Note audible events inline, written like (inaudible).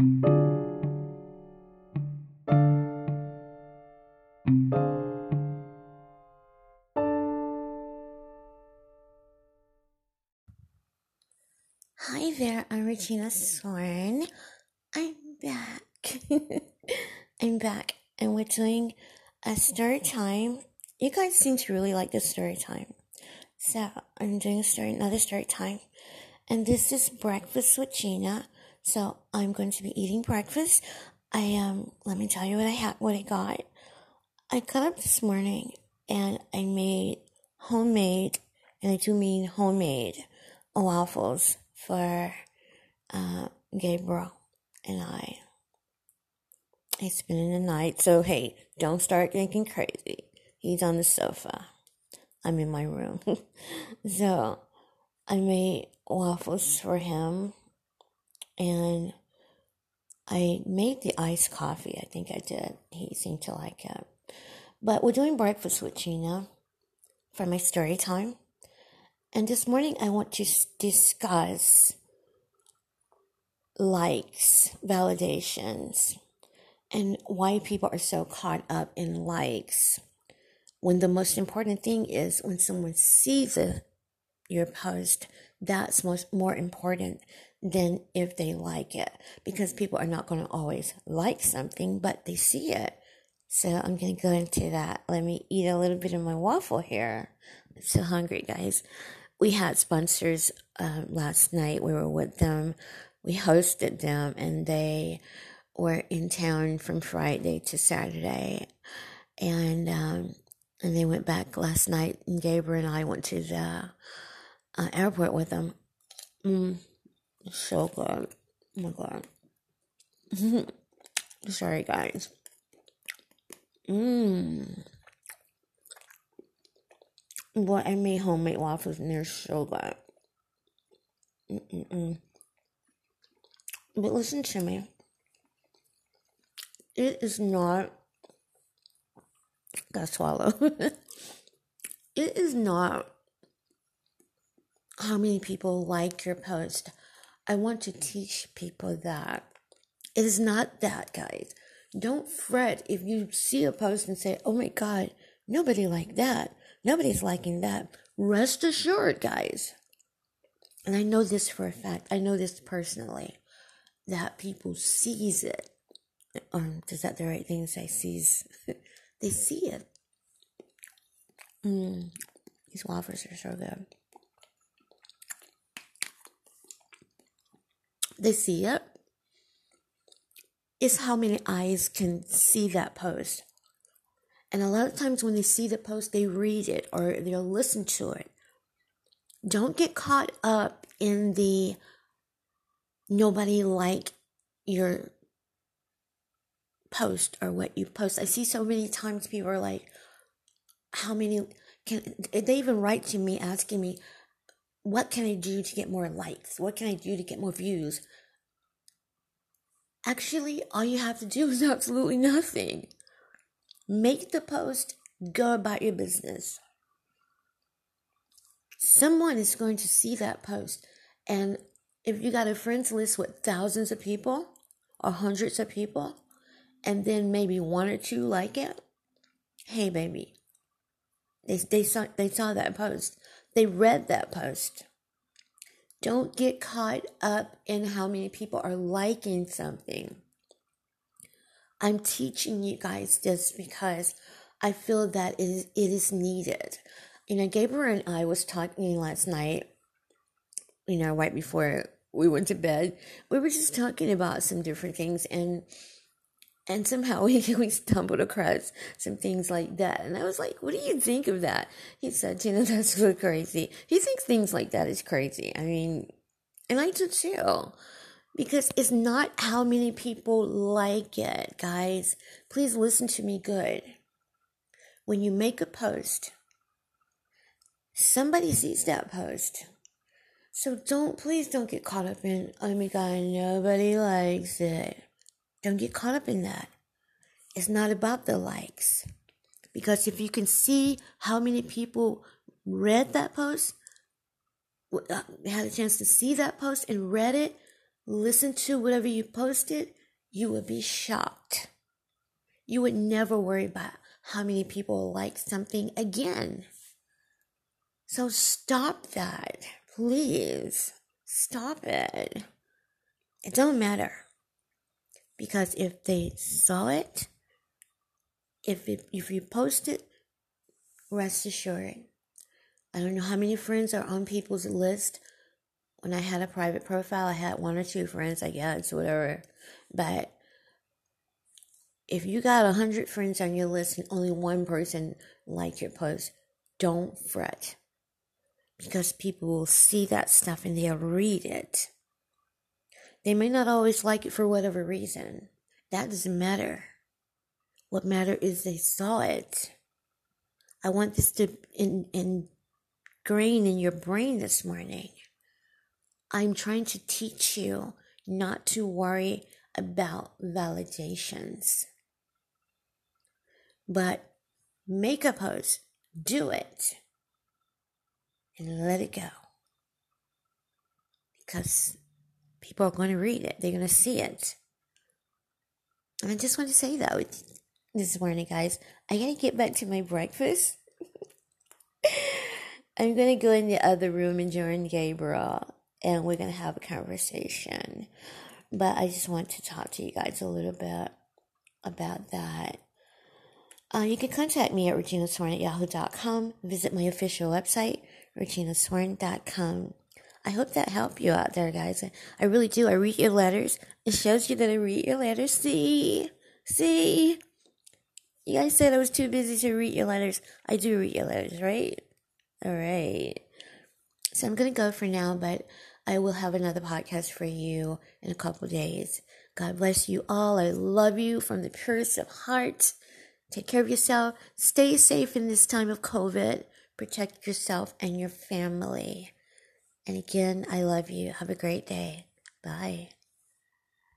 Hi there, I'm Regina Swarn. I'm back. (laughs) I'm back, and we're doing a story time. You guys seem to really like this story time. So, I'm doing a story, another story time. And this is breakfast with Gina. So, I'm going to be eating breakfast. I um let me tell you what I had what I got. I got up this morning and I made homemade and I do mean homemade waffles for uh, Gabriel and I. He's spending the night, so hey, don't start thinking crazy. He's on the sofa. I'm in my room. (laughs) so I made waffles for him and I made the iced coffee. I think I did. He seemed to like it. But we're doing breakfast with Gina for my story time. And this morning I want to discuss likes, validations, and why people are so caught up in likes. When the most important thing is when someone sees a, your post, that's most more important than if they like it. Because people are not going to always like something, but they see it. So I'm going to go into that. Let me eat a little bit of my waffle here. I'm so hungry, guys we had sponsors uh, last night. We were with them. We hosted them, and they were in town from Friday to Saturday, and um, and they went back last night. And Gabriel and I went to the uh, airport with them. Mm, so good. Oh my god. (laughs) Sorry, guys. Mmm. But I made homemade waffles and they're so good. Mm-mm-mm. But listen to me. It is not. Gotta swallow. (laughs) it is not how many people like your post. I want to teach people that. It is not that, guys. Don't fret if you see a post and say, oh my God, nobody like that. Nobody's liking that. Rest assured, guys. And I know this for a fact. I know this personally. That people sees it. Um, is that the right thing to say? Sees. (laughs) they see it. Mm, these waffles are so good. They see it. It's how many eyes can see that post. And a lot of times when they see the post, they read it or they'll listen to it. Don't get caught up in the nobody like your post or what you post. I see so many times people are like, how many can they even write to me asking me, what can I do to get more likes? What can I do to get more views? Actually, all you have to do (laughs) is absolutely nothing. Make the post, go about your business. Someone is going to see that post. And if you got a friends list with thousands of people or hundreds of people, and then maybe one or two like it, hey, baby, they, they, saw, they saw that post. They read that post. Don't get caught up in how many people are liking something. I'm teaching you guys this because I feel that it is, it is needed. You know, Gabriel and I was talking last night, you know, right before we went to bed. We were just talking about some different things and and somehow (laughs) we, we stumbled across some things like that. And I was like, what do you think of that? He said, Tina, (laughs) that's so crazy. He thinks things like that is crazy. I mean, and I do too because it's not how many people like it, guys. Please listen to me good. When you make a post, somebody sees that post. So don't, please don't get caught up in, oh my God, nobody likes it. Don't get caught up in that. It's not about the likes. Because if you can see how many people read that post, uh, had a chance to see that post and read it, listen to whatever you posted, you would be shocked. You would never worry about how many people like something again. So stop that, please. Stop it. It don't matter. Because if they saw it, if it, if you post it, rest assured. I don't know how many friends are on people's list. When I had a private profile, I had one or two friends, I guess, whatever. But if you got a hundred friends on your list and only one person liked your post, don't fret. Because people will see that stuff and they'll read it. They may not always like it for whatever reason. That doesn't matter. What matter is they saw it. I want this to in, ingrain in your brain this morning. I'm trying to teach you not to worry about validations. But make a post, do it, and let it go. Because people are going to read it, they're going to see it. And I just want to say though, this morning, guys, I gotta get back to my breakfast. (laughs) I'm gonna go in the other room and join Gabriel, and we're gonna have a conversation. But I just want to talk to you guys a little bit about that. Uh, you can contact me at reginaswarn at yahoo.com. Visit my official website, reginaswarn.com. I hope that helped you out there, guys. I really do. I read your letters. It shows you that I read your letters. See? See? You guys said I was too busy to read your letters. I do read your letters, right? All right. So I'm going to go for now, but I will have another podcast for you in a couple days. God bless you all. I love you from the purest of heart. Take care of yourself. Stay safe in this time of COVID. Protect yourself and your family. And again, I love you. Have a great day. Bye.